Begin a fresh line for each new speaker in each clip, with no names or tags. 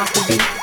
Cause about to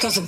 be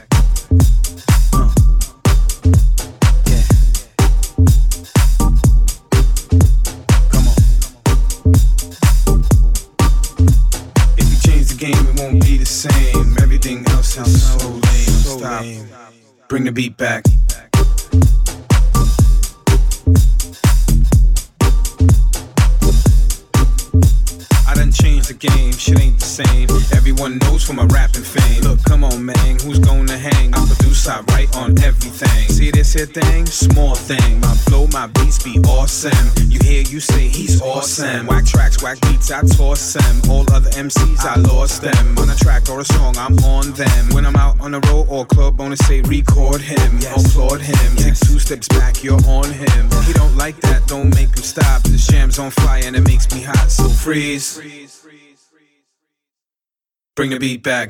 Tracks, whack beats, I toss them. All other MCs, I lost them. On a track or a song, I'm on them. When I'm out on the road or club, wanna say record him, applaud him. Take two steps back, you're on him. He don't like that, don't make him stop. This jam's on fire and it makes me hot, so freeze. Bring the beat back.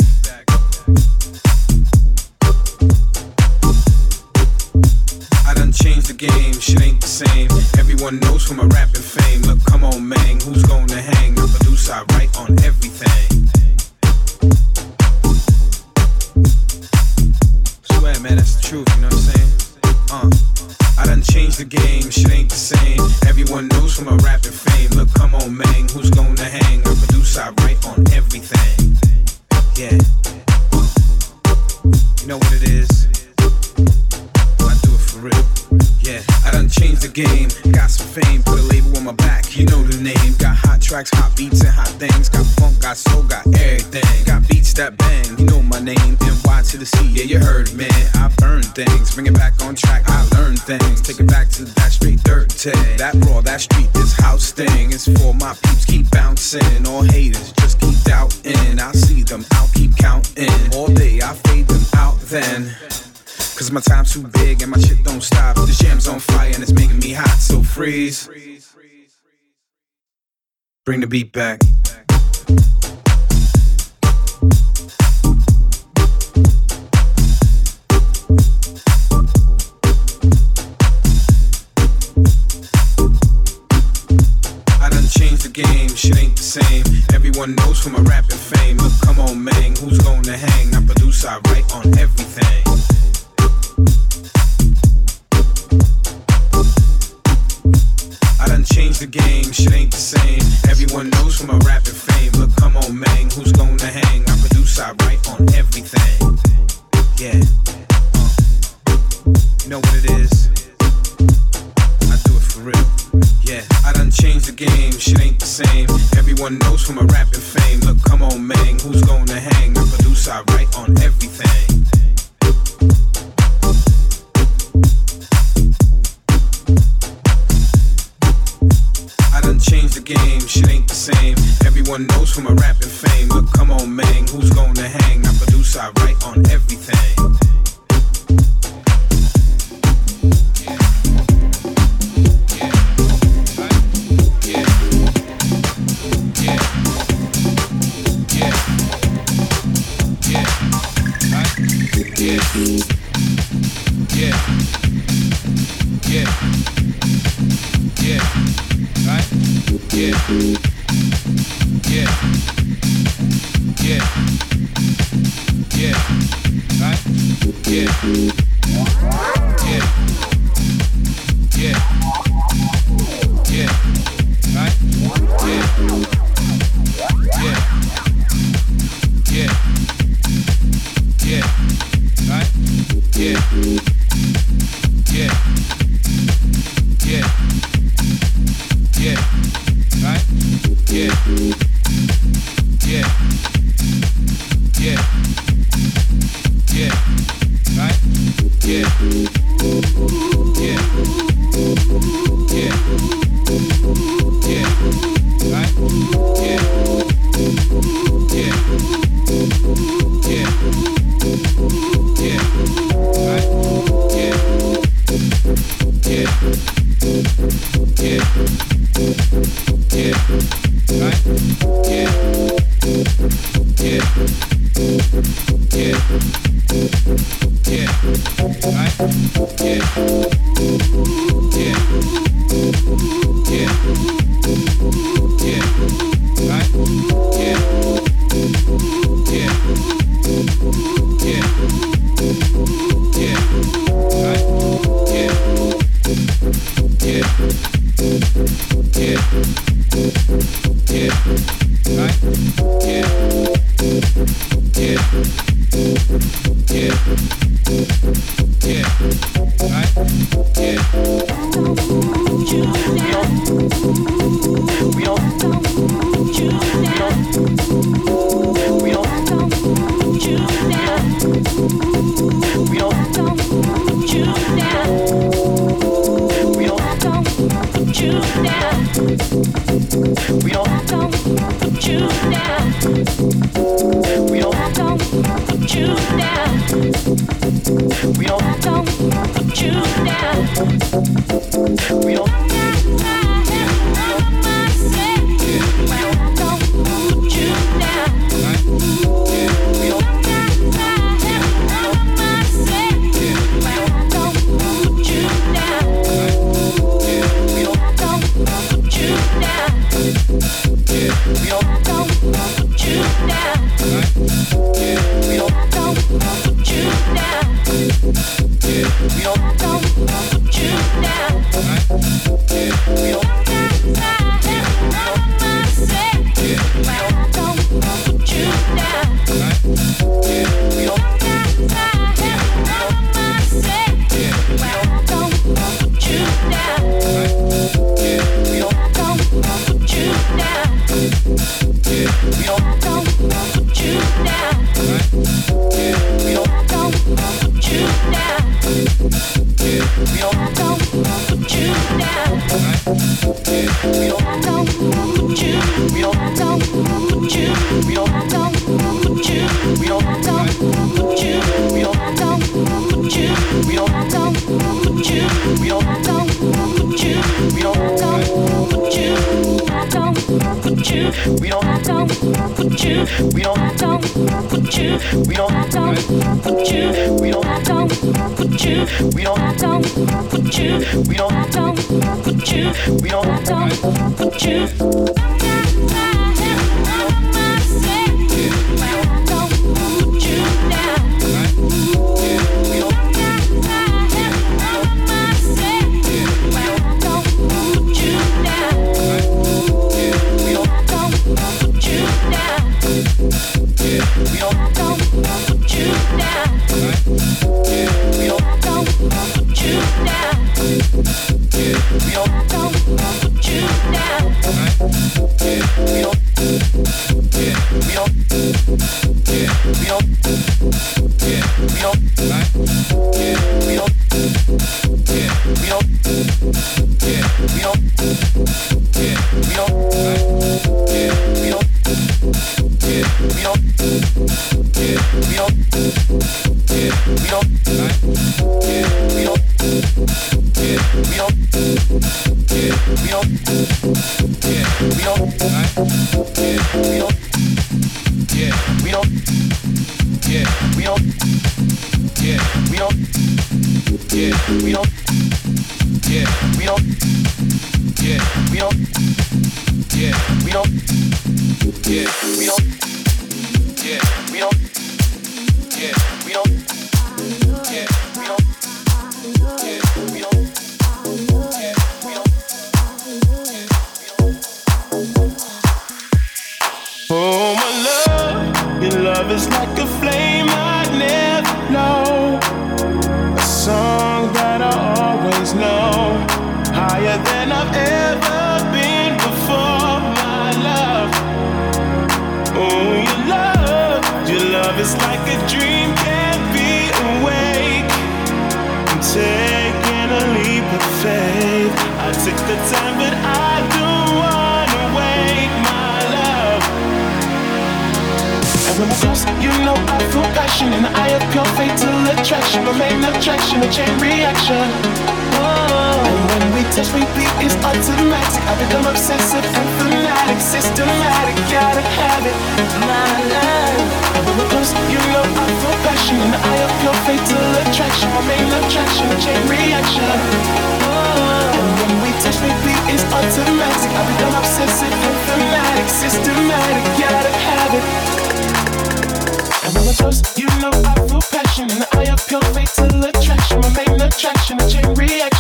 Done changed the game, shit ain't the same. Everyone knows from my rapping fame. Look, come on, man, who's gonna hang? I produce, I write on everything. Swear, man, that's the truth, you know what I'm saying? Uh. I done changed the game, shit ain't the same. Everyone knows for my rapping fame. Look, come on, man, who's gonna hang? I produce, I write on everything. Yeah. You know what it is? Real. Yeah, I done changed the game. Got some fame, put a label on my back. You know the name. Got hot tracks, hot beats, and hot things. Got funk, got soul, got everything. Got beats that bang. You know my name. NY to the sea, Yeah, you heard, man. I burn things. Bring it back on track. I learn things. Take it back to that straight dirt tag. That raw, that street, this house thing. is for my peeps. Keep bouncing. All haters just keep doubting. I see them. I'll keep counting. All day I fade them out then. Cause my time's too big and my shit don't stop. The jam's on fire and it's making me hot, so freeze. Bring the beat back. Changed the game, shit ain't the same. Everyone knows for my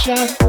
chain